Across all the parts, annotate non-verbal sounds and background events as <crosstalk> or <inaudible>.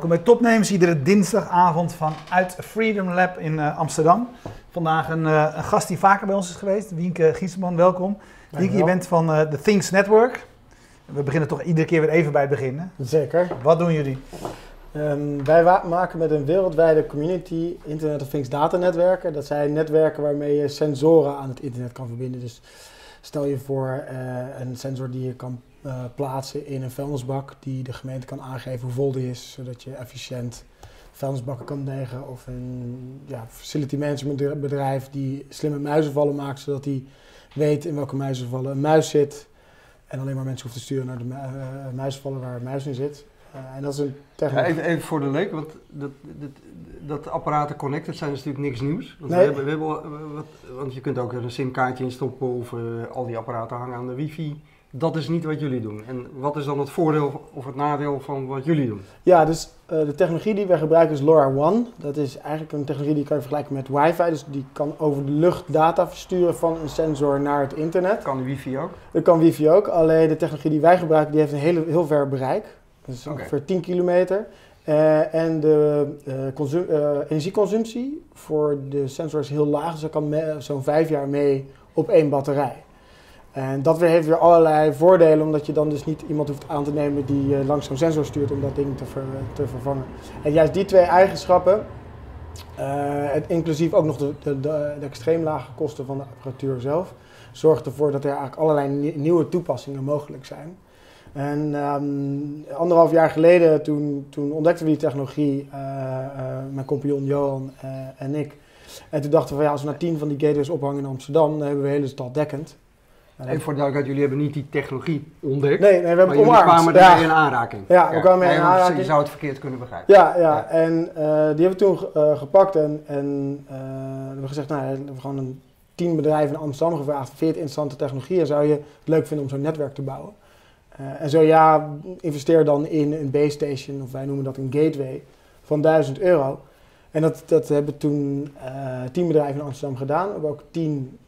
Welkom bij Topnames, iedere dinsdagavond vanuit Freedom Lab in uh, Amsterdam. Vandaag een, uh, een, gast die vaker bij ons is geweest, Wienke Giesman, welkom. Wienke, je bent van uh, The Things Network. We beginnen toch iedere keer weer even bij het begin. Zeker. Wat doen jullie? Um, wij maken met een wereldwijde community Internet of Things datanetwerken. Dat zijn netwerken waarmee je sensoren aan het internet kan verbinden. Dus stel je voor een sensor die je kan uh, plaatsen in een vuilnisbak die de gemeente kan aangeven hoe vol die is, zodat je efficiënt vuilnisbakken kan negen. Of een ja, facility management bedrijf die slimme muizenvallen maakt, zodat hij weet in welke muizenvallen een muis zit. En alleen maar mensen hoeft te sturen naar de mu uh, muizenvallen waar een muis in zit. Uh, en dat is een techniek. even, even, voor de leek, want dat, dat, dat apparaten connected zijn is natuurlijk niks nieuws. Want, nee. we hebben, we hebben, wat, want je kunt ook een simkaartje instoppen of al die apparaten hangen aan de wifi dat is niet wat jullie doen. En wat is dan het voordeel of het nadeel van wat jullie doen? Ja, dus uh, de technologie die wij gebruiken is LoRaWAN. Dat is eigenlijk een technologie die kan je vergelijken met wifi. Dus die kan over de lucht data versturen van een sensor naar het internet. Kan wifi ook? Dat kan wifi ook. Alleen de technologie die wij gebruiken, die heeft een hele, heel ver bereik. Dus okay. ongeveer 10 kilometer. Uh, en de uh, energieconsumptie voor de sensor is heel laag. Dus dat kan zo'n vijf jaar mee op één batterij. En dat heeft weer allerlei voordelen, omdat je dan dus niet iemand hoeft aan te nemen die langs zo'n sensor stuurt om dat ding te, ver, te vervangen. En juist die twee eigenschappen, het, inclusief ook nog de, de, de, extreem lage kosten van de apparatuur zelf, zorgt ervoor dat er eigenlijk allerlei nieuwe toepassingen mogelijk zijn. En um, anderhalf jaar geleden, toen, toen ontdekten we die technologie, uh, mijn compagnon Johan en ik. En toen dachten we van ja, als we nou tien van die gateways ophangen in Amsterdam, dan hebben we de hele stad dekkend. Even voor de duidelijkheid, jullie hebben niet die technologie ontdekt. Nee, nee we hebben het omarmd. kwamen daarmee in aanraking. Ja, we kwamen in aanraking. Je zou het verkeerd kunnen begrijpen. Ja, ja. en uh, die hebben we toen uh, gepakt en, en uh, hebben gezegd, nou, we hebben gewoon een tien bedrijven in Amsterdam gevraagd, vind je het interessante technologie en zou je het leuk vinden om zo'n netwerk te bouwen? en zo ja, investeer dan in een base station, of wij noemen dat een gateway, van 1000 euro. En dat, dat hebben toen tien bedrijven in Amsterdam gedaan. We hebben ook tien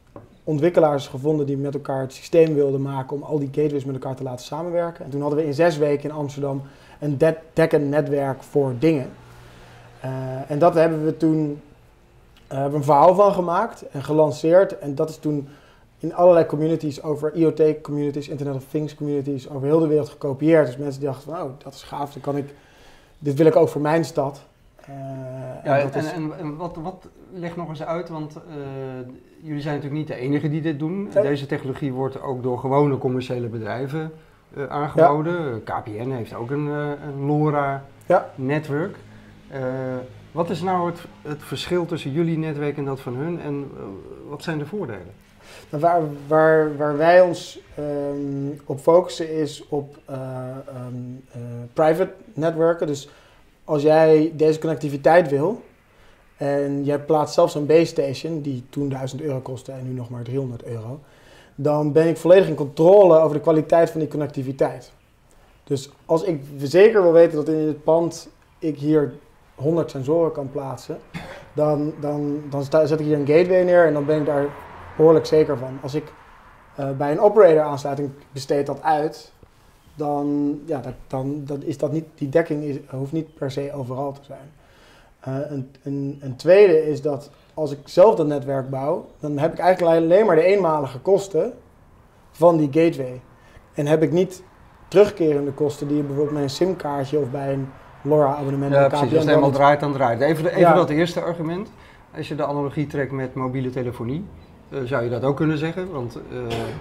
ontwikkelaars gevonden die met elkaar het systeem wilden maken om al die gateways met elkaar te laten samenwerken. En toen hadden we in zes weken in Amsterdam een Dekken-netwerk voor dingen. Uh, en dat hebben we toen uh, hebben een verhaal van gemaakt en gelanceerd. En dat is toen in allerlei communities over IoT-communities, Internet of Things communities, over heel de wereld gekopieerd. Dus mensen dachten van, oh, dat is gaaf, dan kan ik, dit wil ik ook voor mijn stad. Uh, ja, en, en, en, en, wat, wat, leg nog eens uit, want jullie zijn natuurlijk niet de enige die dit doen. Deze technologie wordt ook door gewone commerciële bedrijven uh, aangeboden. KPN heeft ook een, een LoRa-netwerk. Ja. Wat is nou het, het, verschil tussen jullie netwerk en dat van hun en wat zijn de voordelen? Nou, waar, waar, waar, wij ons um, op focussen is op um, private netwerken. Dus als jij deze connectiviteit wil, en jij plaatst zelfs een base station, die toen 1000 euro kostte en nu nog maar 300 euro, dan ben ik volledig in controle over de kwaliteit van die connectiviteit. Dus als ik zeker wil weten dat in het pand ik hier 100 sensoren kan plaatsen, dan, dan, dan zet ik hier een gateway neer en dan ben ik daar behoorlijk zeker van. Als ik uh, bij een operator aansluiting besteed dat uit, dan, ja, dat, dan dat is dat niet, die dekking is, hoeft niet per se overal te zijn. Uh, een, een, een, tweede is dat als ik zelf dat netwerk bouw, dan heb ik eigenlijk alleen maar de eenmalige kosten van die gateway. En heb ik niet terugkerende kosten die je bijvoorbeeld met een simkaartje of bij een LoRa-abonnement ja, precies, als het helemaal draait, dan draait Even, even ja. dat eerste argument. Als je de analogie trekt met mobiele telefonie, zou je dat ook kunnen zeggen. Want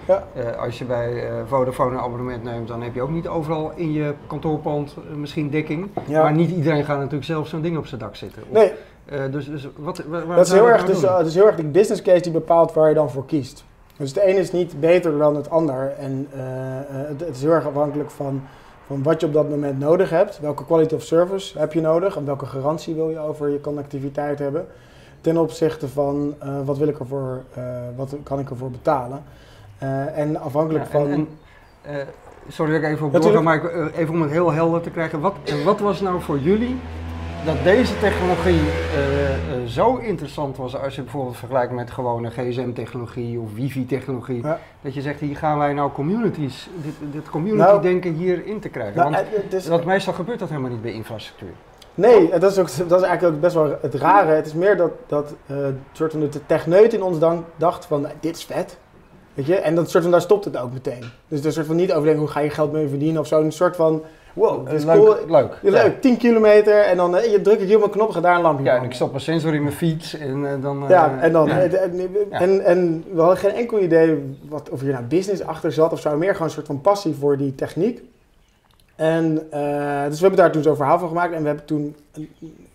ja. uh, als je bij Vodafone een abonnement neemt, dan heb je ook niet overal in je kantoorpand misschien dekking. Ja. Maar niet iedereen gaat natuurlijk zelf zo'n ding op zijn dak zetten. Of, nee. dus, dus wat, waar, dat is heel erg, dus, het is heel erg de business case die bepaalt waar je dan voor kiest. Dus de ene is niet beter dan het ander. En het, het is heel erg afhankelijk van van wat je op dat moment nodig hebt. Welke quality of service heb je nodig en welke garantie wil je over je connectiviteit hebben ten opzichte van uh, wat wil ik ervoor, uh, wat kan ik ervoor betalen. Uh, en afhankelijk ja, van. En, sorry dat ik even op doorga, maar even om het heel helder te krijgen. Wat, wat was nou voor jullie dat deze technologie zo interessant was als je bijvoorbeeld vergelijkt met gewone gsm-technologie of wifi-technologie. Ja. Dat je zegt, hier gaan wij nou communities, dit, dit community-denken nou, hierin te krijgen. Nou, Want, dus, meestal gebeurt dat helemaal niet bij infrastructuur. Nee, dat is, ook, dat is eigenlijk ook best wel het rare. Het is meer dat, dat uh, soort van de techneut in ons dan dacht van, dit is vet. Weet je? En dat soort van, daar stopt het ook meteen. Dus er is soort van niet overdenken, hoe ga je geld mee verdienen of zo. Een soort van, wow, dat is leuk, cool. Leuk. Ja, leuk, 10 kilometer en dan uh, je druk ik mijn knop, ga daar een lampje Ja, en ik stop een sensor in mijn fiets en uh, dan... ja, en dan... En, en we hadden geen enkel idee wat, of hier nou business achter zat of zo. Meer gewoon een soort van passie voor die techniek. En uh, dus we hebben daar toen zo'n verhaal van gemaakt. En we hebben toen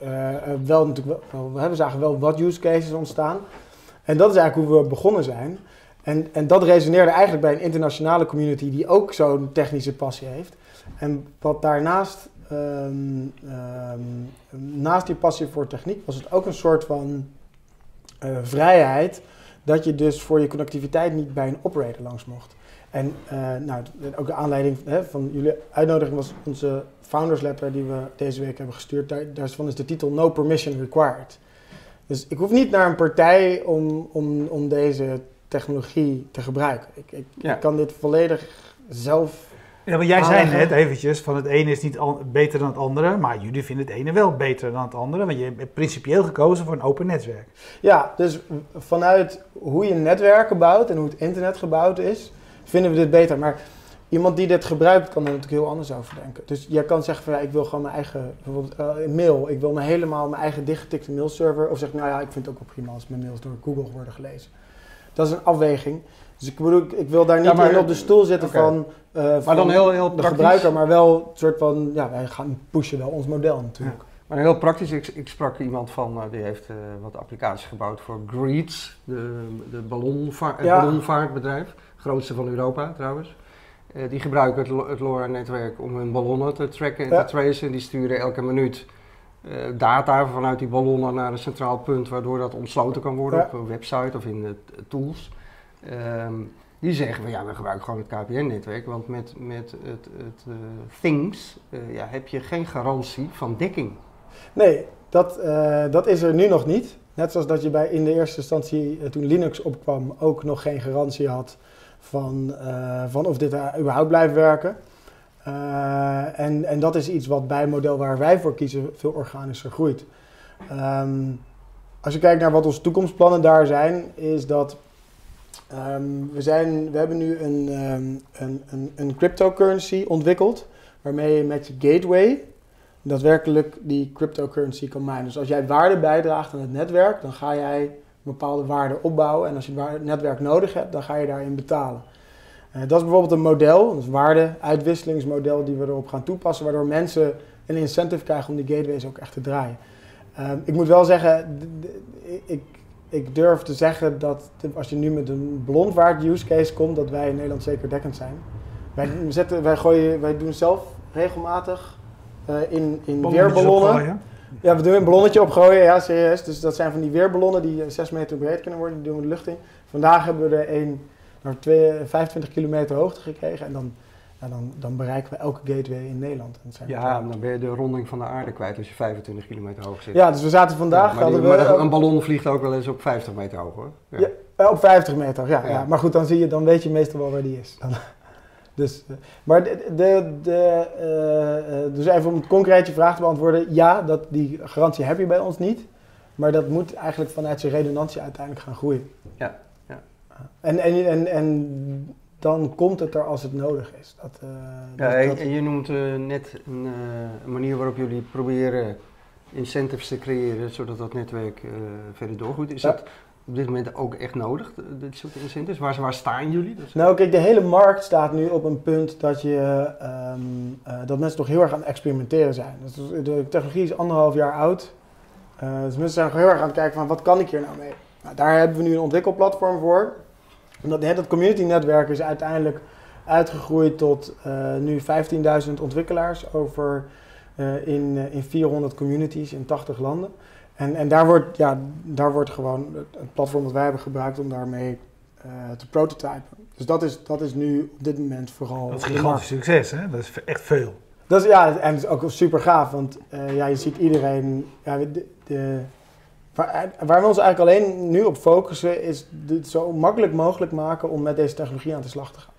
uh, wel natuurlijk wel, we zagen wel wat use cases ontstaan. En dat is eigenlijk hoe we begonnen zijn. En, en dat resoneerde eigenlijk bij een internationale community die ook zo'n technische passie heeft. En wat daarnaast, um, um, naast die passie voor techniek, was het ook een soort van vrijheid. Dat je dus voor je connectiviteit niet bij een operator langs mocht. En uh, nou, ook de aanleiding hè, van jullie uitnodiging was onze Founders Letter die we deze week hebben gestuurd. Daar, daarvan is de titel No Permission Required. Dus ik hoef niet naar een partij om, om, om deze technologie te gebruiken. Ik, ik, ik kan dit volledig zelf. Ja, maar jij zei net eventjes van het ene is niet beter dan het andere, maar jullie vinden het ene wel beter dan het andere, want je hebt principieel gekozen voor een open netwerk. Ja, dus vanuit hoe je netwerken bouwt en hoe het internet gebouwd is, vinden we dit beter. Maar iemand die dit gebruikt kan er natuurlijk heel anders over denken. Dus jij kan zeggen van ja, ik wil gewoon mijn eigen bijvoorbeeld uh, mail. Ik wil me helemaal mijn eigen dichtgetikte mailserver. Of zeg nou ja, ik vind het ook wel prima als mijn mails door Google worden gelezen. Dat is een afweging. Dus ik bedoel, ik wil daar niet ja, in op de stoel zitten van, uh, maar dan heel, heel de gebruiker, maar wel een soort van, ja, wij gaan pushen wel ons model natuurlijk. Maar heel praktisch, ik, ik sprak iemand van, uh, die heeft wat applicaties gebouwd voor Greets, de, de ballonvaart, ja. ballonvaartbedrijf grootste van Europa trouwens. Uh, die gebruiken het, het LoRa-netwerk om hun ballonnen te tracken en ja. te tracen. Die sturen elke minuut uh, data vanuit die ballonnen naar een centraal punt, waardoor dat ontsloten kan worden ja. op een website of in de tools. Um, die zeggen van ja, we gebruiken gewoon het KPN-netwerk, want met, met het, het uh, Things ja, heb je geen garantie van dekking. Nee, dat, dat is er nu nog niet. Net zoals dat je bij in de eerste instantie, toen Linux opkwam, ook nog geen garantie had van, uh, van of dit überhaupt blijft werken. Uh, en, en dat is iets wat bij het model waar wij voor kiezen veel organischer groeit. Um, als je kijkt naar wat onze toekomstplannen daar zijn, is dat um, we, zijn, we hebben nu een, um, een, een, een cryptocurrency ontwikkeld, waarmee je met je gateway daadwerkelijk die cryptocurrency kan minen. Dus als jij waarde bijdraagt aan het netwerk, dan ga jij bepaalde waarde opbouwen. En als je het netwerk nodig hebt, dan ga je daarin betalen. Uh, dat is bijvoorbeeld een model, een waarde-uitwisselingsmodel die we erop gaan toepassen, waardoor mensen een incentive krijgen om die gateways ook echt te draaien. Uh, ik moet wel zeggen, ik, ik durf te zeggen dat als je nu met een blondwaard use case komt, dat wij in Nederland zeker dekkend zijn. Wij, zetten, wij, gooien, wij doen zelf regelmatig uh, in, in weerballonnen. Ja, we doen een ballonnetje opgooien, ja serieus. Dus dat zijn van die weerballonnen die 6 meter breed kunnen worden, die doen we de lucht in. Vandaag hebben we er een naar 25 kilometer hoogte gekregen en dan, ja, dan, dan bereiken we elke gateway in Nederland. ja, dan ben je de ronding van de aarde kwijt als je 25 kilometer hoog zit. Ja, dus we zaten vandaag... Ja, die, we, een ballon vliegt ook wel eens op 50 meter hoog hoor. Ja, ja op 50 meter, ja, ja. Maar goed, dan, zie je, dan weet je meestal wel waar die is. Dan, dus, eh, maar de, de, de, uh, dus even om het concreet je vraag te beantwoorden. Ja, dat, die garantie heb je bij ons niet. Maar dat moet eigenlijk vanuit zijn redundantie uiteindelijk gaan groeien. Ja, ja. En, en, en, en dan komt het er als het nodig is. Dat, uh, ja, dat, en je noemt uh, net een, een, manier waarop jullie proberen incentives te creëren zodat dat netwerk verder doorgroeit. Is ja. dat op dit moment ook echt nodig, dit soort incentives? Waar, waar staan jullie? Nou kijk, de hele markt staat nu op een punt dat, je, um, uh, dat mensen toch heel erg aan het experimenteren zijn. Dus de technologie is anderhalf jaar oud. Uh, dus mensen zijn heel erg aan het kijken van wat kan ik hier nou mee? Nou, daar hebben we nu een ontwikkelplatform voor. En dat, dat community netwerk is uiteindelijk uitgegroeid tot uh, nu 15.000 ontwikkelaars over, in, in 400 communities in 80 landen. En, en daar, wordt, ja, daar wordt gewoon het platform dat wij hebben gebruikt om daarmee uh, te prototypen. Dus dat is, dat is nu op dit moment vooral. Dat is gigantisch succes, hè? Dat is echt veel. Dat is, ja, en het is ook super gaaf, want uh, ja, je ziet iedereen. Ja, de, de, waar, waar, we ons eigenlijk alleen nu op focussen, is het zo makkelijk mogelijk maken om met deze technologie aan de slag te gaan.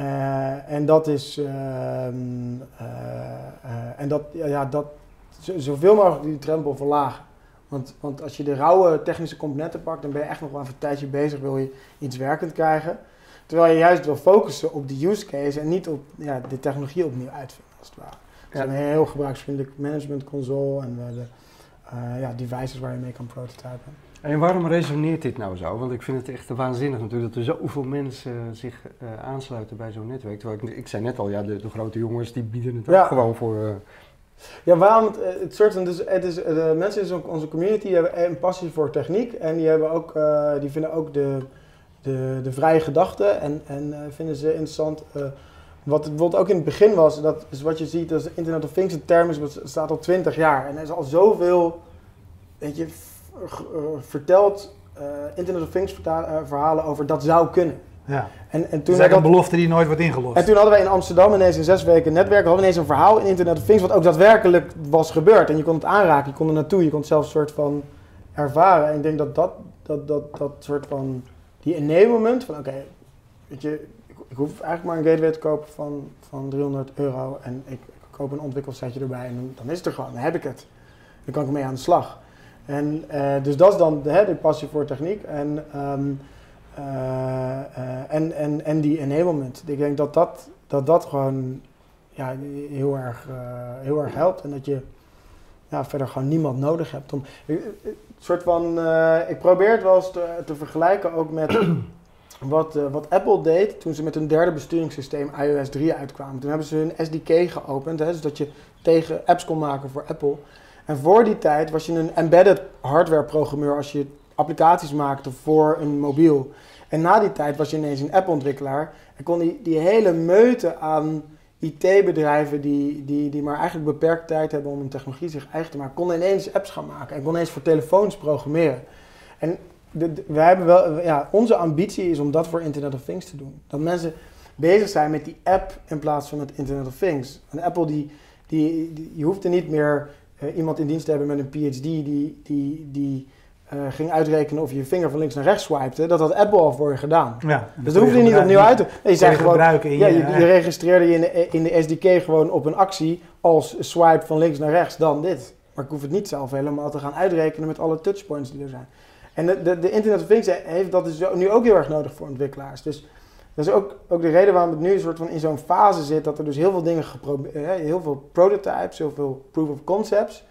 Uh, en dat is. Uh, en dat, ja, dat, zoveel mogelijk die drempel verlagen. Want, want als je de rauwe technische componenten pakt, dan ben je echt nog wel even een tijdje bezig, wil je iets werkend krijgen. Terwijl je juist wil focussen op de use case en niet op ja, de technologie opnieuw uitvinden, als het ware. Dus een heel gebruiksvriendelijk management console en de uh, ja, devices waar je mee kan prototypen. En waarom resoneert dit nou zo? Want ik vind het echt waanzinnig natuurlijk dat er zoveel mensen zich uh, aansluiten bij zo'n netwerk. Terwijl ik, ik zei net al, ja, de, de grote jongens die bieden het ook gewoon voor... Uh, ja, waarom het, het soort dus het is, de mensen in onze community hebben een passie voor techniek en die, hebben ook, die vinden ook de, de, de vrije gedachten en, en vinden ze interessant. wat het bijvoorbeeld ook in het begin was, dat is wat je ziet, dat Internet of Things een term is, staat al 20 jaar en er is al zoveel, weet je, eh, vertelt uh, Internet of Things eh, verhalen over dat zou kunnen. Ja. En, en toen dat is een belofte die nooit wordt ingelost. En toen hadden wij in Amsterdam ineens in zes weken netwerk, hadden we ineens een verhaal in Internet of Things wat ook daadwerkelijk was gebeurd. En je kon het aanraken, je kon er naartoe, je kon het zelfs een soort van ervaren. En ik denk dat dat, dat, dat, dat soort van, die enablement van oké, weet je, ik, hoef eigenlijk maar een gateway te kopen van, van 300 euro en ik, koop een ontwikkelsetje erbij en dan is het er gewoon, dan heb ik het. Dan kan ik ermee aan de slag. En, uh, dus dat is dan de, de passie voor techniek en, um, uh, en, en, en die enablement. Ik denk dat dat, dat, dat gewoon ja, heel, erg, heel erg helpt en dat je ja, verder gewoon niemand nodig hebt. Om, soort van, ik probeer het wel eens te, te vergelijken ook met <clears throat> wat, wat Apple deed toen ze met hun derde besturingssysteem iOS 3 uitkwamen. Toen hebben ze hun SDK geopend, hè, zodat je tegen apps kon maken voor Apple. En voor die tijd was je een embedded hardware programmeur als je applicaties maakte voor een mobiel. En na die tijd was je ineens een appontwikkelaar en kon die, die hele meute aan IT-bedrijven die, die, die maar eigenlijk beperkt tijd hebben om een technologie zich eigen te maken, konden ineens apps gaan maken en konden ineens voor telefoons programmeren. En de, we hebben wel, ja, onze ambitie is om dat voor Internet of Things te doen. Dat mensen bezig zijn met die app in plaats van het Internet of Things. En Apple die, die, je hoeft er niet meer uh, iemand in dienst te hebben met een PhD die, die, die uh, ging uitrekenen of je je vinger van links naar rechts swipte, dat had Apple al voor je gedaan. Ja, dus dat hoef je niet opnieuw uit te... Nee, je, zei gewoon, ja, je, je, registreerde je in de, in de SDK gewoon op een actie als swipe van links naar rechts, dan dit. Maar ik hoef het niet zelf helemaal te gaan uitrekenen met alle touchpoints die er zijn. En de, de, de Internet of Things heeft dat dus nu ook heel erg nodig voor ontwikkelaars. Dus dat is ook, ook de reden waarom het nu een soort van in zo'n fase zit dat er dus heel veel dingen geprobeerd, heel veel prototypes, heel veel proof of concepts.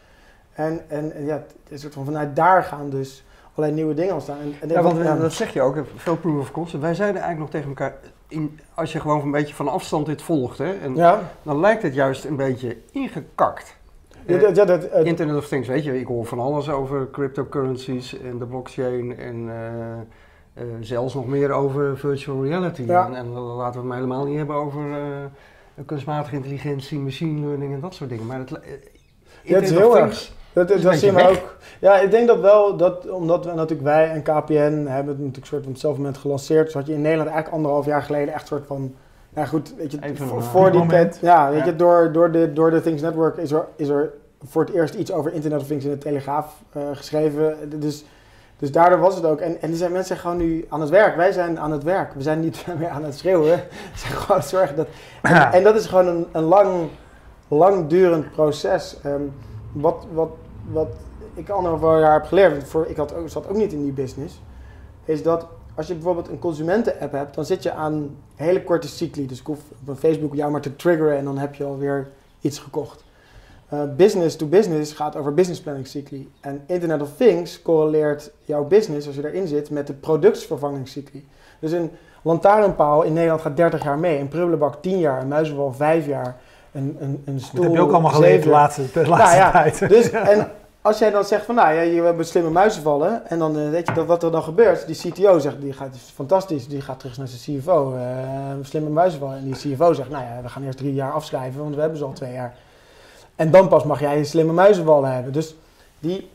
En, en, en ja, is soort van vanuit daar gaan dus allerlei nieuwe dingen ontstaan. En, en ja, want ja, dat zeg je ook, veel proof of concept. Wij zeiden eigenlijk nog tegen elkaar, in, als je gewoon een beetje van afstand dit volgt, hè, en ja. dan lijkt het juist een beetje ingekakt. Ja, dat, dat, uh, Internet of Things, weet je, ik hoor van alles over cryptocurrencies en de blockchain en... Uh, uh, zelfs nog meer over virtual reality. En, en, laten we het maar helemaal niet hebben over uh, kunstmatige intelligentie, machine learning en dat soort dingen. Maar het, ja, het is heel erg. Dat, dat, zien we ook. Ja, ik denk dat wel, dat, omdat we natuurlijk wij en KPN hebben het natuurlijk soort van hetzelfde moment gelanceerd. Dus had je in Nederland eigenlijk anderhalf jaar geleden echt soort van ja goed, weet je, voor, voor die tijd, ja, weet je, door, door, de, door de Things Network is er, is er voor het eerst iets over Internet of Things in de Telegraaf uh, geschreven. Dus dus daardoor was het ook. En, en er zijn mensen gewoon nu aan het werk. Wij zijn aan het werk. We zijn niet <laughs> meer aan het schreeuwen. <laughs> We zijn gewoon zorgen dat. En, en, dat is gewoon een, een lang, langdurend proces. Um, wat, wat, wat ik anderhalf jaar heb geleerd, voor, ik had, zat ook niet in die business, is dat als je bijvoorbeeld een consumenten-app hebt, dan zit je aan hele korte cycli. Dus ik hoef op Facebook jou maar te triggeren en dan heb je alweer iets gekocht. Uh, business to business gaat over business planning cycli. En Internet of Things correleert jouw business, als je erin zit, met de productsvervangingscycli. Dus een lantaarnpaal in Nederland gaat 30 jaar mee, een prullenbak 10 jaar, een muizenval 5 jaar, een, een, een stoel... Dat heb je ook allemaal geleerd de laatste, de laatste nou, ja, tijd. Dus, <laughs> en als jij dan zegt van, nou ja, je hebt slimme muizenvallen, en dan uh, weet je dat wat er dan gebeurt. Die CTO zegt, die gaat fantastisch, die gaat terug naar zijn CFO, uh, slimme muizenvallen. En die CFO zegt, nou ja, we gaan eerst drie jaar afschrijven, want we hebben ze al twee jaar. En dan pas mag jij een slimme muizenballen hebben. Dus die,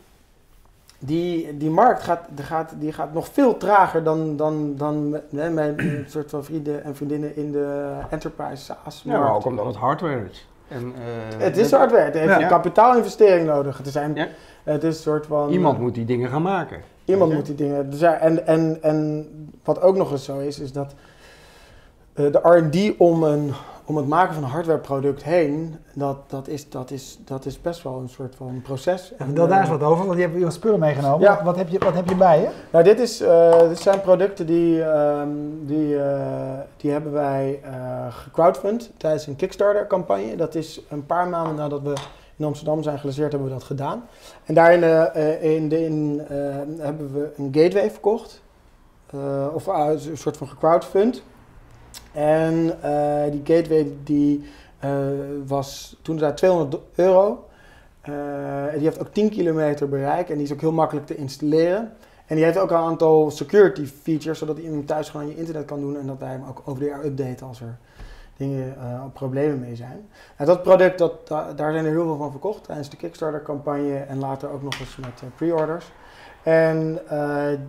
die, die markt gaat, die gaat, die gaat nog veel trager dan, dan, dan hè, mijn <clears throat> soort van vrienden en vriendinnen in de enterprise SaaS. Ja, maar ook omdat het hardware is. En, uh, het is hardware. Het heeft ja. een kapitaalinvestering nodig. Het ja. het is een soort van... Iemand moet die dingen gaan maken. Iemand moet die dingen... Dus ja, en, en, en wat ook nog eens zo is, is dat uh, de R&D om een om het maken van een hardwareproduct heen, dat, dat, is, dat, is, dat is best wel een soort van proces. Vertel daar eens wat over, want je hebt je spullen meegenomen. Ja. Wat, heb je, wat heb je bij je? Nou, dit, is, dit zijn producten die, uh, die, die hebben wij gecrowdfund tijdens een Kickstarter campagne. Dat is een paar maanden nadat we in Amsterdam zijn gelanceerd, hebben we dat gedaan. En daarin in, in, hebben we een gateway verkocht. Of een soort van gecrowdfund. En die gateway die was toen daar 200 euro. en die heeft ook 10 kilometer bereik en die is ook heel makkelijk te installeren. En die heeft ook een aantal security features, zodat iemand thuis gewoon je internet kan doen en dat wij hem ook over de jaar updaten als er dingen uh, problemen mee zijn. En dat product, dat, daar zijn er heel veel van verkocht tijdens de Kickstarter-campagne en later ook nog eens met uh, pre-orders. En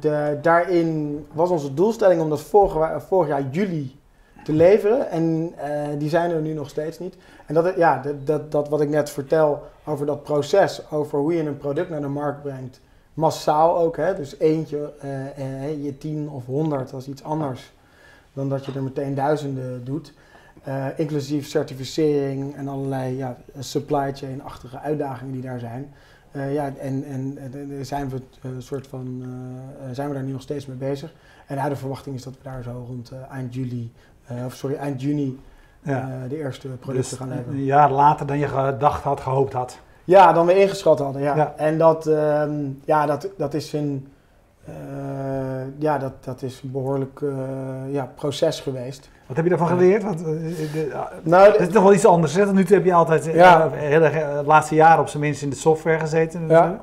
de, daarin was onze doelstelling om dat vorig, vorig jaar juli te leveren. En die zijn er nu nog steeds niet. En dat, ja, dat, dat, dat wat ik net vertel over dat proces, over hoe je een product naar de markt brengt, massaal ook, hè, dus eentje, je tien of honderd, is iets anders dan dat je er meteen duizenden doet. Uh, inclusief certificering en allerlei ja, supply chain-achtige uitdagingen die daar zijn. Uh, ja, en, en, zijn, we, uh, soort van, zijn we daar nu nog steeds mee bezig. En ja, de verwachting is dat we daar zo rond eind juli, of sorry, eind juni ja. de eerste producten dus gaan hebben. Een jaar later dan je gedacht had, gehoopt had. Ja, dan we ingeschat hadden, ja. ja. En dat, um, ja, dat, dat is een, ja, dat, dat is een behoorlijk ja, proces geweest. Wat heb je daarvan geleerd? Want, uh, de, nou, het is toch wel iets anders. Hè? Nu heb je altijd eh, ja. de laatste jaren op zijn minst in de software gezeten. Ja.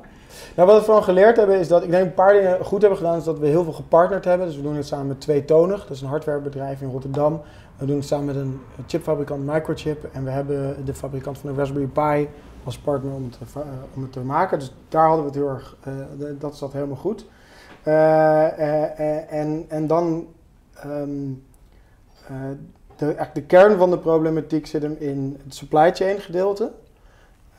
Nou, wat we van geleerd hebben is dat ik denk een paar dingen goed hebben gedaan. Is dat we heel veel gepartnerd hebben. Dus we doen het samen met Twee Tonig. Dat is een hardwarebedrijf in Rotterdam. We doen het samen met een chipfabrikant Microchip. En we hebben de fabrikant van de Raspberry Pi als partner om het te, te maken. Dus daar hadden we het heel erg, dat zat helemaal goed. en, en dan... Um, eh, de, de kern van de problematiek zit hem in het supply chain gedeelte.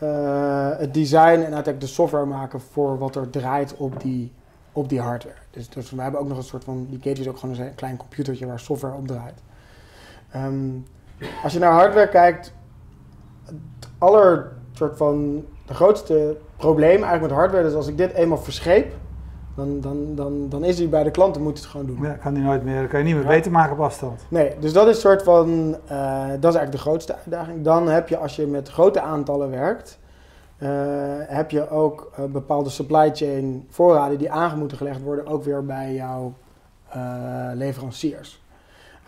Uh, het design en uiteindelijk de software maken voor wat er draait op die, op die hardware. Dus, dus we hebben ook nog een soort van, die gateway is ook gewoon een klein computertje waar software op draait. Um, als je naar hardware kijkt, het aller soort van, de grootste probleem eigenlijk met hardware is als ik dit eenmaal verscheep, dan, dan, dan, dan is hij bij de klanten, moet het gewoon doen. Ja, kan hij nooit meer, kan je niet meer beter maken op afstand. Nee, dus dat is een soort van, uh, dat is eigenlijk de grootste uitdaging. Dan heb je, als je met grote aantallen werkt, uh, heb je ook uh, bepaalde supply chain voorraden die aan moeten gelegd worden, ook weer bij jouw leveranciers.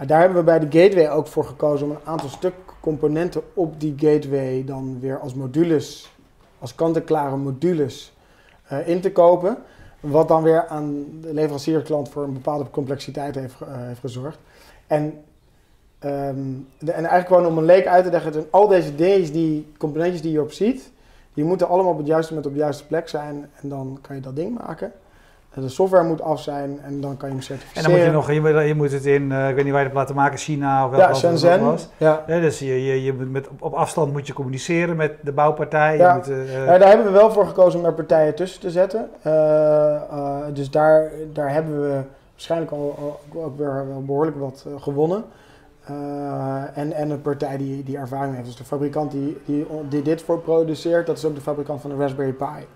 daar hebben we bij de gateway ook voor gekozen om een aantal stuk componenten op die gateway dan weer als modules, als kant-en-klare modules in te kopen. Wat dan weer aan de leverancierklant voor een bepaalde complexiteit heeft, uh, heeft gezorgd. En, de, en eigenlijk gewoon om een leek uit te leggen, al deze dingen, die componentjes die je op ziet, die moeten allemaal op het juiste moment op de juiste plek zijn. En dan kan je dat ding maken. De software moet af zijn en dan kan je hem certificeren. En dan moet je nog, je moet, je moet het in, uh, ik weet niet waar je het laten maken, China of welke ja, Shenzhen. was. Ja. ja. dus je, je, je moet met, op afstand moet je communiceren met de bouwpartij. Ja. Je moet, uh, ja, daar hebben we wel voor gekozen om daar partijen tussen te zetten. Uh, dus daar, daar hebben we waarschijnlijk al, al ook weer wel behoorlijk wat gewonnen. en, en een partij die, die ervaring heeft. Dus de fabrikant die, die, die dit voor produceert, dat is ook de fabrikant van de Raspberry Pi.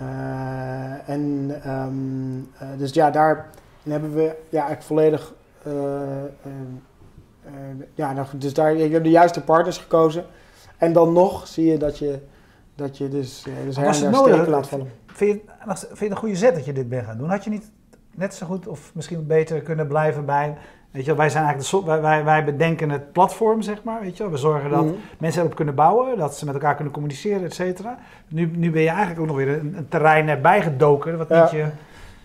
Uh, en um, uh, dus ja, daar hebben we ja, eigenlijk volledig. Uh, ja, nou, dus daar, je hebt de juiste partners gekozen. En dan nog zie je dat je, dat je dus, dus her en steken laat vallen. Vind je, vind je het een goede zet dat je dit bent gaan doen? Had je niet net zo goed of misschien beter kunnen blijven bij Weet je, wij zijn eigenlijk de, wij, wij bedenken het platform, zeg maar. Weet je, we zorgen dat mhm. mensen erop kunnen bouwen, dat ze met elkaar kunnen communiceren, et cetera. Nu, nu ben je eigenlijk ook nog weer een, een terrein erbij gedoken, wat ja. niet je...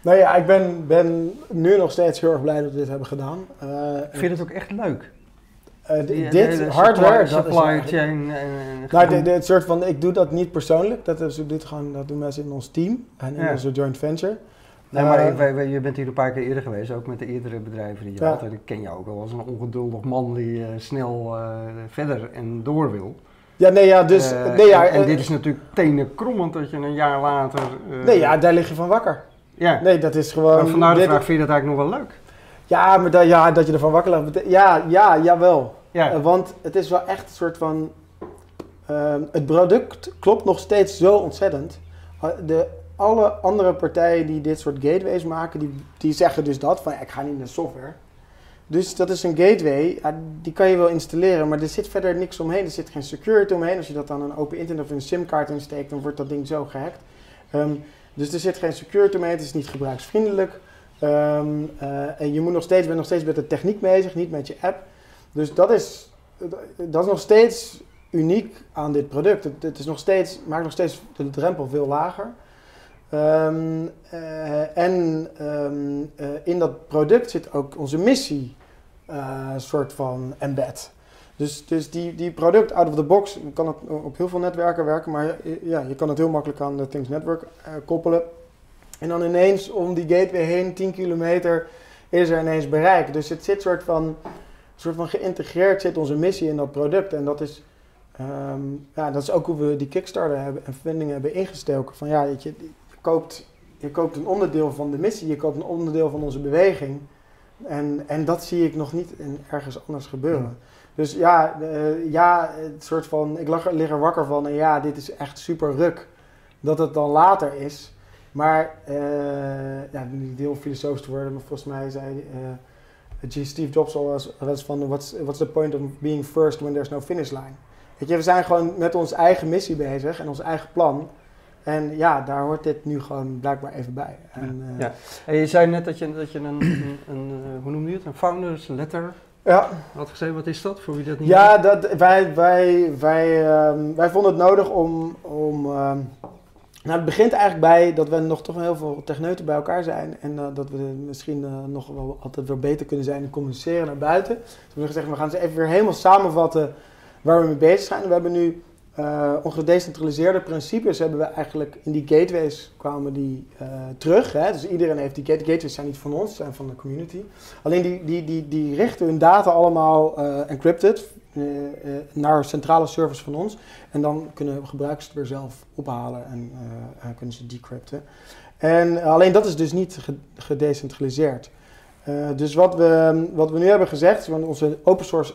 Nou ja, ik ben, ben nu nog steeds heel erg blij dat we dit hebben gedaan. Uh, Vind je het ook echt leuk? Uh, dit hardware, supply, chain. nou, dit, soort van, ik doe dat niet persoonlijk. Dat, is, dit gewoon, dat doen mensen in ons team en in onze joint venture. Nee, maar uh, je bent hier een paar keer eerder geweest, ook met de eerdere bedrijven die je had. En ik ken jou ook al als een ongeduldig man die uh, snel uh, verder en door wil. Ja, nee, ja, dus... nee, ja, en, en dit is natuurlijk tenen krommend dat je een jaar later... nee, ja, daar lig je van wakker. Ja. Nee, dat is gewoon... Maar vandaar de vraag, vind je dat eigenlijk nog wel leuk? Ja, maar dat, ja, dat je ervan wakker ligt. Ja, ja, jawel. Ja. want het is wel echt een soort van... Ehm, het product klopt nog steeds zo ontzettend. De, alle andere partijen die dit soort gateways maken, die, die zeggen dus dat, van ik ga niet naar software. Dus dat is een gateway, die kan je wel installeren, maar er zit verder niks omheen. Er zit geen security omheen. Als je dat dan een open internet of een simkaart insteekt, dan wordt dat ding zo gehackt. Ehm, dus er zit geen security omheen, het is niet gebruiksvriendelijk. Ehm, eh, en je moet nog steeds, bent nog steeds met de techniek bezig, niet met je app. Dus dat is, dat is nog steeds uniek aan dit product. Het, het is nog steeds, maakt nog steeds de drempel veel lager. Um, uh, en um, uh, in dat product zit ook onze missie uh, soort van embed. Dus, dus die, die product out of the box kan het op heel veel netwerken werken, maar ja, je kan het heel makkelijk aan de Things Network koppelen. En dan ineens om die gateway heen, 10 kilometer, is er ineens bereik. Dus het zit soort van, soort van geïntegreerd zit onze missie in dat product. En dat is, um, ja, dat is ook hoe we die Kickstarter hebben en funding hebben ingestoken. Van ja, je, koopt, je koopt een onderdeel van de missie, je koopt een onderdeel van onze beweging. En, en dat zie ik nog niet in ergens anders gebeuren. Dus ja, uh, ja, het soort van, ik lag, lig er wakker van en ja, dit is echt super ruk dat het dan later is. Maar, uh, ja, niet heel filosofisch te worden, maar volgens mij zei uh, Steve Jobs al eens van, what's, what's the point of being first when there's no finish line? Weet je, we zijn gewoon met onze eigen missie bezig en ons eigen plan. En ja, daar hoort dit nu gewoon blijkbaar even bij. En, ja. Uh, ja. En je zei net dat je, dat je een, een, een, eh, hoe noem je het, een founders letter ja. had gezegd. Wat is dat, voor wie dat niet Ja, dat, wij, wij, wij, um, wij vonden het nodig om... om um, nou, het begint eigenlijk bij dat we nog toch heel veel techneuten bij elkaar zijn. En uh, dat we misschien uh, nog wel altijd weer beter kunnen zijn in communiceren naar buiten. We hebben gezegd, we gaan ze even weer helemaal samenvatten waar we mee bezig zijn. We hebben nu uh, onze gedecentraliseerde principes hebben we eigenlijk in die gateways kwamen die uh, terug. Hè? Dus iedereen heeft die gateways zijn niet van ons, zijn van de community. Alleen die, die, die, die richten hun data allemaal uh, encrypted naar centrale servers van ons. En dan kunnen gebruikers het weer zelf ophalen en kunnen ze decrypten. En alleen dat is dus niet gedecentraliseerd. dus wat we, wat we nu hebben gezegd, onze open source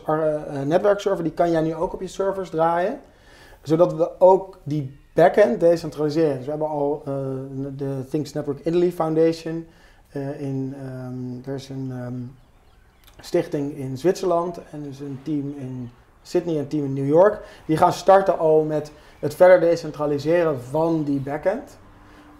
netwerkserver, die kan jij nu ook op je servers draaien zodat we ook die backend decentraliseren. Dus we hebben al uh, de Things Network Italy Foundation. Uh, in, um, er is een um, stichting in Zwitserland en is een team in Sydney en een team in New York. Die gaan starten al met het verder decentraliseren van die backend.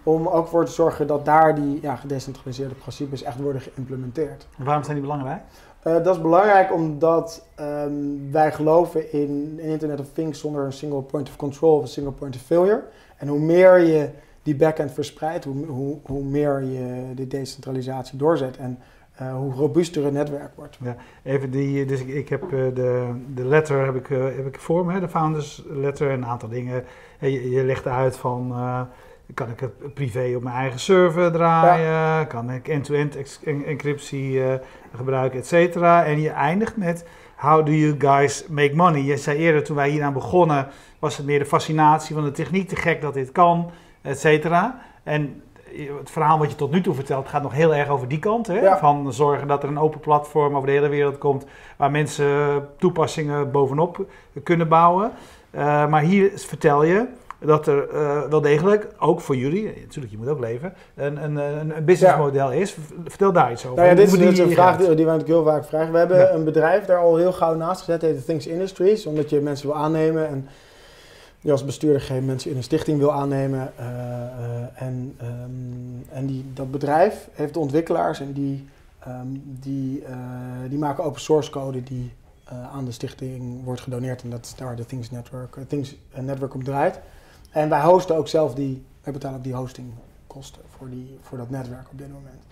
Om ook voor te zorgen dat daar die ja, gedecentraliseerde principes echt worden geïmplementeerd. En waarom zijn die belangrijk? Uh, dat is belangrijk omdat um, wij geloven in een Internet of Things zonder een single point of control of een single point of failure. En hoe meer je die backend verspreidt, hoe, hoe, hoe meer je de decentralisatie doorzet en uh, hoe robuuster het netwerk wordt. Ja, even die, dus ik, heb uh, de, de letter heb ik, heb ik voor me, de founders letter, en een aantal dingen. Je, je legt uit van kan ik het privé op mijn eigen server draaien? Kan ik end-to-end encryptie uh, gebruiken, et cetera? En je eindigt met How do you guys make money? Je zei eerder, toen wij hieraan begonnen, was het meer de fascinatie van de techniek, te gek dat dit kan, et cetera. En het verhaal wat je tot nu toe vertelt gaat nog heel erg over die kant. Hè? Ja. Van zorgen dat er een open platform over de hele wereld komt waar mensen toepassingen bovenop kunnen bouwen. Uh, maar hier vertel je, dat er uh, wel degelijk, ook voor jullie, natuurlijk, je moet ook leven, een, een, een businessmodel is. Vertel daar iets over. Nou ja, dit is een vraag die, die wij natuurlijk heel vaak vragen. We hebben ja. een bedrijf daar al heel gauw naast gezet, heet Things Industries, omdat je mensen wil aannemen en je als bestuurder geen mensen in een stichting wil aannemen. Uh, uh, en um, en die, dat bedrijf heeft ontwikkelaars en die, um, die, die maken open source code die aan de stichting wordt gedoneerd. En dat is daar de Things Network, Things Network op draait. En wij hosten ook zelf die, wij betalen ook die hostingkosten voor, die, voor dat netwerk op dit moment.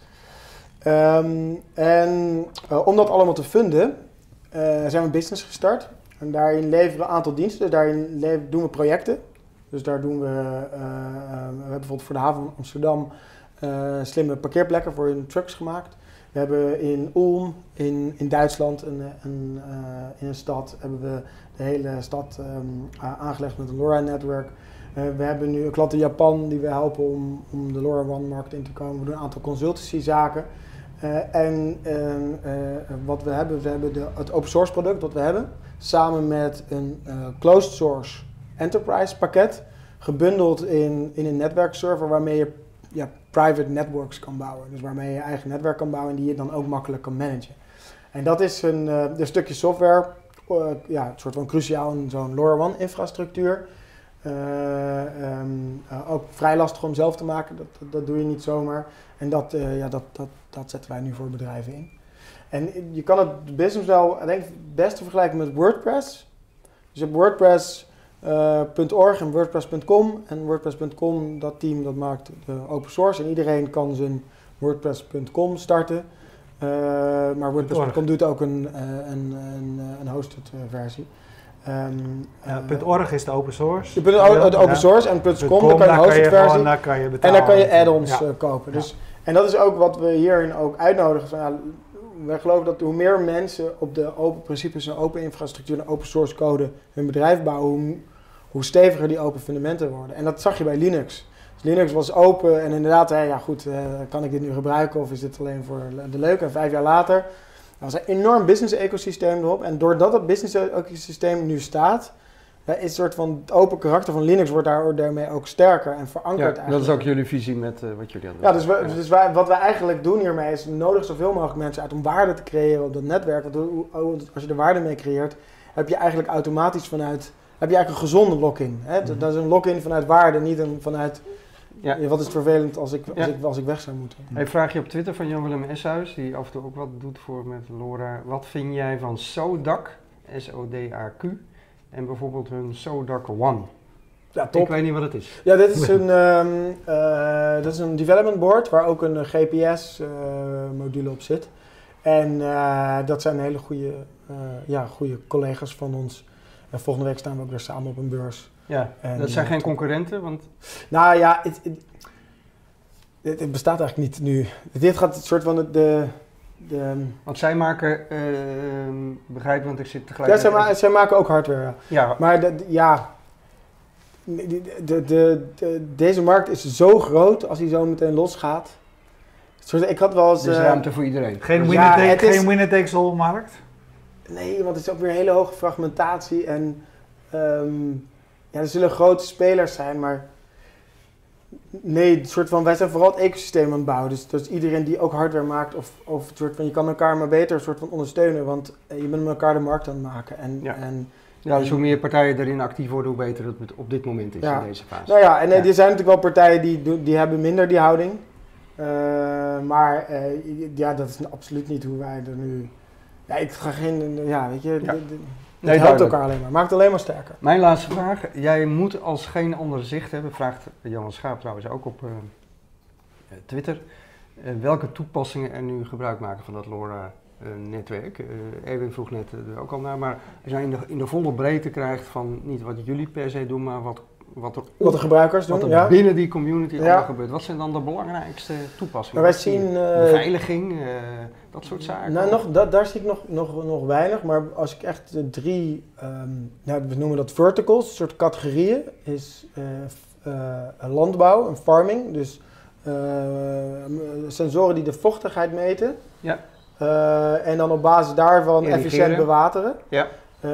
Um, en uh, om dat allemaal te funden, uh, zijn we een business gestart. En daarin leveren we een aantal diensten. Dus daarin doen we projecten. Dus daar doen we, uh, we hebben bijvoorbeeld voor de haven van Amsterdam slimme parkeerplekken voor hun trucks gemaakt. We hebben in Ulm, in, in Duitsland, een, een, in een stad, hebben we de hele stad um, aangelegd met een LoRa-netwerk. Uh, we hebben nu een klant in Japan die we helpen om, om de LoRaWAN-markt in te komen. We doen een aantal consultancyzaken. en wat we hebben, we hebben de, het open source product wat we hebben, samen met een closed source enterprise pakket, gebundeld in, in een netwerkserver waarmee je ja, private networks kan bouwen. Dus waarmee je je eigen netwerk kan bouwen en die je dan ook makkelijk kan managen. En dat is een, een stukje software, ja, een soort van cruciaal in zo'n LoRaWAN infrastructuur. Uh, um, uh, ook vrij lastig om zelf te maken, dat, dat, doe je niet zomaar. En dat, uh, ja, dat, dat, dat zetten wij nu voor bedrijven in. En je kan het business wel, denk ik, het beste vergelijken met WordPress. Dus je hebt WordPress.org en WordPress.com. En WordPress.com, dat team, dat maakt de open source. En iedereen kan zijn WordPress.com starten. maar WordPress.com doet ook een, een, een, een hosted versie. Um, ja, uh, .org is de open source. De, de open source en .com, daar kan je hosted versie. Daar kan je betalen. En daar kan je add-ons uh, kopen. Dus, en dat is ook wat we hierin ook uitnodigen. Van, ja, wij geloven dat hoe meer mensen op de open principes en open infrastructuur en open source code hun bedrijf bouwen, hoe, hoe steviger die open fundamenten worden. En dat zag je bij Linux. Dus Linux was open en inderdaad, ja goed, uh, kan ik dit nu gebruiken of is dit alleen voor de leuke? En vijf jaar later er was een enorm business ecosysteem erop. En doordat dat business ecosysteem nu staat, is een soort van het open karakter van Linux wordt daar, daarmee ook sterker en verankerd. Ja, eigenlijk. dat is ook jullie visie met uh, wat jullie hadden. Ja, dus, we, ja. dus wij, wat wij eigenlijk doen hiermee is nodig zoveel mogelijk mensen uit om waarde te creëren op dat netwerk. Want als je er waarde mee creëert, heb je eigenlijk automatisch vanuit, heb je eigenlijk een gezonde lock-in. Mm -hmm. Dat is een lock-in vanuit waarde, niet een, vanuit ja. Wat is het vervelend als ik, als, ik, als ik weg zou moeten. Hij vraag je op Twitter van Jan-Willem Eshuis, die af en toe ook wat doet voor met Laura. Wat vind jij van SODAC, S-O-D-A-Q, en bijvoorbeeld hun SODAC One? Ja, top. Ik weet niet wat het is. Ja, dit is een, um, uh, dat is een development board waar ook een GPS-module uh, op zit. En uh, dat zijn hele goede, ja, goede collega's van ons. En volgende week staan we ook weer samen op een beurs. Ja, en dat zijn geen concurrenten, want... Nou ja, het, het, het, bestaat eigenlijk niet nu. Dit gaat een soort van de... de, de want zij maken, uh, begrijp want ik zit tegelijk... Ja, zij, ma zij, maken ook hardware, ja. ja. Maar de, ja, de, de, de, deze markt is zo groot als hij zo meteen losgaat. Ik had wel eens... Er is ruimte voor iedereen. Geen winner-takes-all markt? Nee, want het is ook weer een hele hoge fragmentatie en... Um, ja, er zullen grote spelers zijn, maar nee, soort van, wij zijn vooral het ecosysteem aan het bouwen. Dus, dus iedereen die ook hardware maakt, of, of soort van, je kan elkaar maar beter soort van ondersteunen, want eh, je bent met elkaar de markt aan het maken. En, ja. En, ja, dus hoe meer partijen erin actief worden, hoe beter het op dit moment is in deze fase. Nou ja, en er zijn natuurlijk wel partijen die, die hebben minder die houding. Uh, maar uh, ja, dat is absoluut niet hoe wij er nu... Ja, ik ga geen... Ja, weet je... De, de, Nee, het helpt elkaar alleen maar. Maakt alleen maar sterker. Mijn laatste vraag. Jij moet als geen ander zicht hebben, vraagt Jan Schaap trouwens ook op uh, Twitter. Uh, welke toepassingen er nu gebruik maken van dat LoRa-netwerk? Uh, Erwin vroeg net er ook al naar, maar als jij in de, in de volle breedte krijgt van niet wat jullie per se doen, maar wat wat er, wat de gebruikers doen. Wat er binnen die community ja. gebeurt. Wat zijn dan de belangrijkste toepassingen? wij zien, uh, beveiliging, uh, dat soort zaken? Nou, nog, dat, daar zie ik nog, nog, nog weinig. Maar als ik echt de drie, um, nou, we noemen dat verticals, een soort categorieën, is uh, landbouw en farming. Dus sensoren die de vochtigheid meten. Ja. en dan op basis daarvan efficiënt bewateren. Ja. Uh,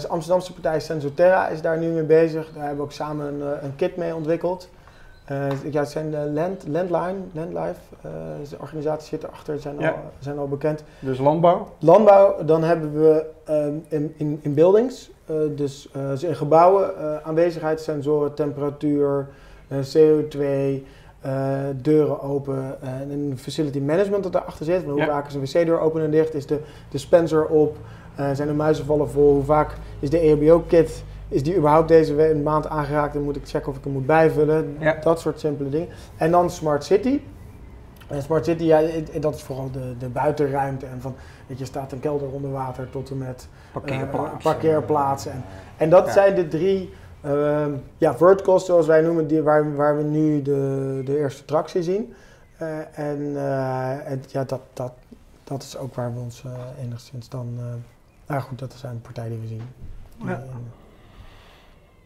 de Amsterdamse partij Sensoterra is daar nu mee bezig. Daar hebben we ook samen een, eh, een kit mee ontwikkeld. Uh, ja, het zijn de Land, Landline, Landlife, uh, de organisatie zit erachter, zijn, al, zijn al bekend. Dus landbouw? Landbouw, dan hebben we um, in, in, in buildings, dus in gebouwen, aanwezigheidssensoren, temperatuur, CO2, deuren open en een facility management dat daarachter zit. Hoe vaak is een wc-deur open en dicht? Is de dispenser op? Uh, zijn de muizenvallen vol? Hoe vaak is de EHBO-kit, is die überhaupt deze maand aangeraakt en moet ik checken of ik hem moet bijvullen? Dat soort simpele dingen. En dan Smart City. En Smart City, ja, dat is vooral de, de buitenruimte. En van, weet je, staat een kelder onder water tot en met parkeerplaatsen. Uh, parkeerplaatsen. En, en dat zijn de drie uh, ja, verticals, zoals wij noemen, die, waar, waar we nu de, de eerste tractie zien. Uh, en, en ja, dat, dat, dat is ook waar we ons enigszins dan nou goed, dat zijn partijen die we zien. Ja.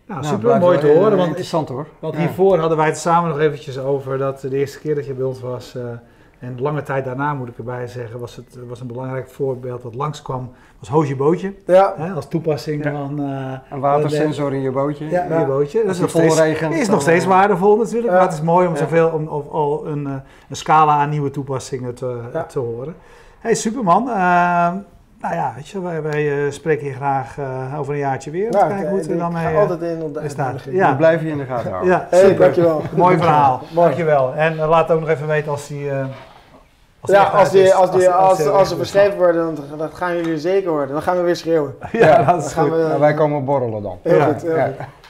Nou, super mooi te horen. Want, interessant hoor. Want hiervoor hadden wij het samen nog eventjes over dat de eerste keer dat je bij ons was, uh, En lange tijd daarna, moet ik erbij zeggen, was het was een belangrijk voorbeeld wat langskwam, was Hoosje Bootje. Ja. Hè, als toepassing van... Uh, een watersensor in je bootje. Ja, in je bootje. Dat is nog, steeds, is nog steeds waardevol natuurlijk, maar het is mooi om zoveel, om, om al een, een scala aan nieuwe toepassingen te, te horen. Hey Superman, nou ja, weet je, wij, wij uh, spreken hier graag uh, over een jaartje weer. Nou, kijken hoe het er dan mee uh, altijd in op de staat. Ja. We blijven je in de gaten houden. Ja, hey, dankjewel. Mooi verhaal. dankjewel. En laat ook nog even weten als die... Als ja, als, die, als, die, als, als, als, ze verschreven worden, dan, dan gaan jullie zeker worden. Dan gaan we weer schreeuwen. Ja, dat is goed. We, nou, wij komen borrelen dan. Heel goed. Heel goed.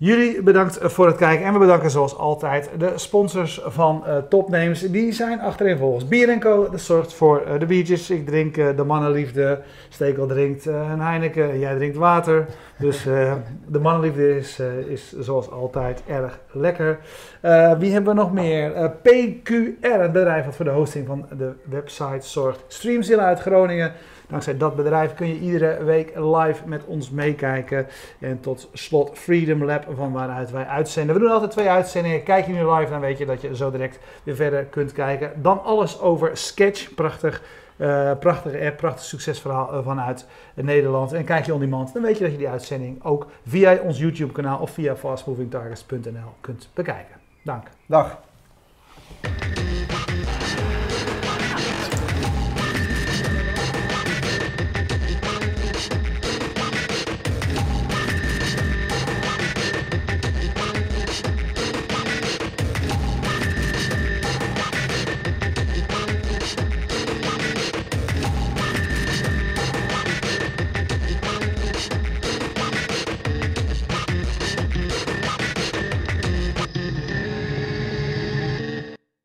Jullie bedankt voor het kijken en we bedanken zoals altijd de sponsors van uh, Topnames. Die zijn achterin volgens Bier Co. Dat zorgt voor uh, de biertjes. Ik drink uh, de mannenliefde. Stekel drinkt een Heineken. Jij drinkt water. Dus de mannenliefde is, is zoals altijd erg lekker. wie hebben we nog meer? PQR, het bedrijf dat voor de hosting van de website zorgt. Streamzilla uit Groningen. Dankzij dat bedrijf kun je iedere week live met ons meekijken. En tot slot Freedom Lab, van waaruit wij uitzenden. We doen altijd twee uitzendingen. Kijk je nu live, dan weet je dat je zo direct weer verder kunt kijken. Dan alles over Sketch. Prachtig. Uh, prachtige app, prachtig succesverhaal uh, vanuit Nederland. En kijk je on demand, dan weet je dat je die uitzending ook via ons YouTube kanaal of via fastmovingtargets.nl kunt bekijken. Dank. Dag.